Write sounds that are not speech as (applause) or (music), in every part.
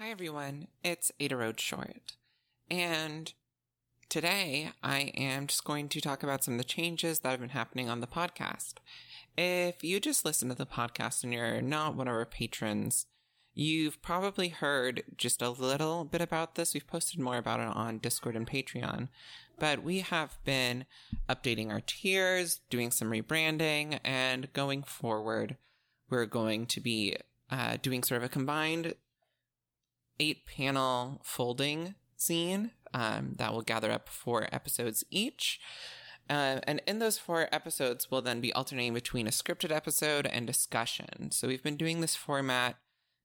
Hi everyone, it's Ada Road Short. And today I am just going to talk about some of the changes that have been happening on the podcast. If you just listen to the podcast and you're not one of our patrons, you've probably heard just a little bit about this. We've posted more about it on Discord and Patreon, but we have been updating our tiers, doing some rebranding, and going forward, we're going to be uh, doing sort of a combined eight panel folding zine um, that will gather up four episodes each. Uh, and in those four episodes, we'll then be alternating between a scripted episode and discussion. So we've been doing this format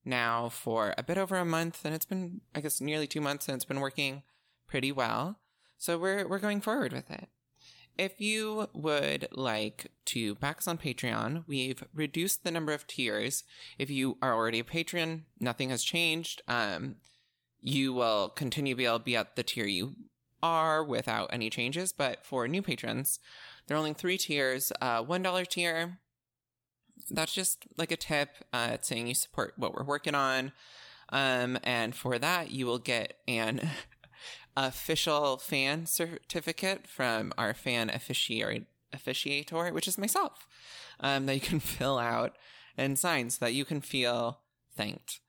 now for a bit over a month, and it's been, I guess, nearly two months, and it's been working pretty well. So we're we're going forward with it. If you would like to back us on Patreon, we've reduced the number of tiers. If you are already a patron, nothing has changed. Um, you will continue to be able to be at the tier you are without any changes. But for new patrons, there are only three tiers. Uh, $1 tier, that's just like a tip. Uh, it's saying you support what we're working on. Um, and for that, you will get an (laughs) official fan certificate from our fan officiator, officiator which is myself, um, that you can (laughs) fill out and sign so that you can feel thanked.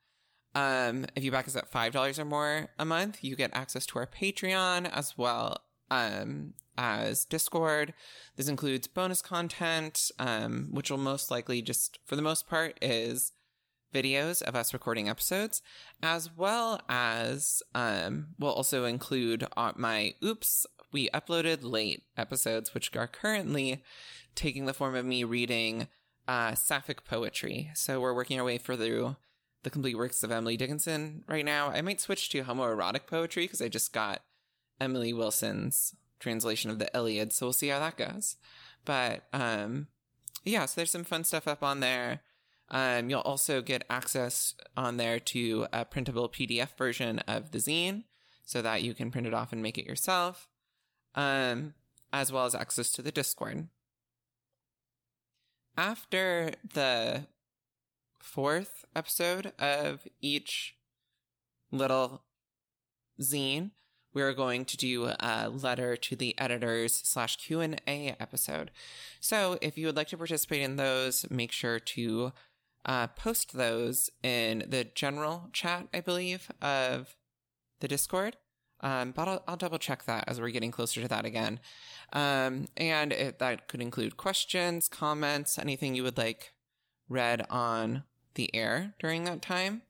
Um, if you back us at $5 or more a month, you get access to our Patreon as well um, as Discord. This includes bonus content, um, which will most likely just, for the most part, is videos of us recording episodes, as well as um, we'll also include uh, my oops, we uploaded late episodes, which are currently taking the form of me reading uh, sapphic poetry. So we're working our way through the complete works of Emily Dickinson right now. I might switch to homoerotic poetry because I just got Emily Wilson's translation of the Iliad, so we'll see how that goes. But um, yeah, so there's some fun stuff up on there. Um, you'll also get access on there to a printable PDF version of the zine so that you can print it off and make it yourself, um, as well as access to the Discord. After the fourth episode of each little zine, we're going to do a letter to the editors slash Q&A episode. So if you would like to participate in those, make sure to uh, post those in the general chat, I believe, of the Discord. Um, but I'll, I'll, double check that as we're getting closer to that again. Um, and it, that could include questions, comments, anything you would like read on the air during that time.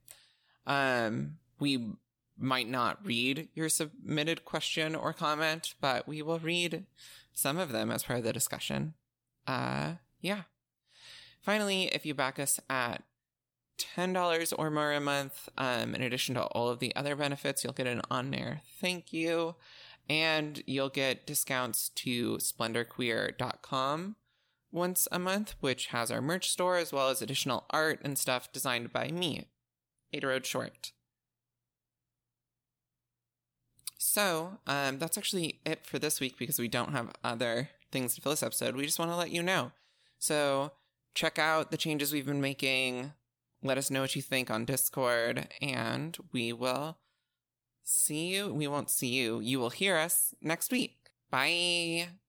Um, we might not read your submitted question or comment, but we will read some of them as part of the discussion. Uh, yeah. Finally, if you back us at $10 or more a month, um, in addition to all of the other benefits, you'll get an on air thank you, and you'll get discounts to splendorqueer.com once a month, which has our merch store as well as additional art and stuff designed by me, Ada Road Short. So, um, that's actually it for this week because we don't have other things to fill this episode. We just want to let you know. So, check out the changes we've been making. Let us know what you think on Discord, and we will see you. We won't see you. You will hear us next week. Bye.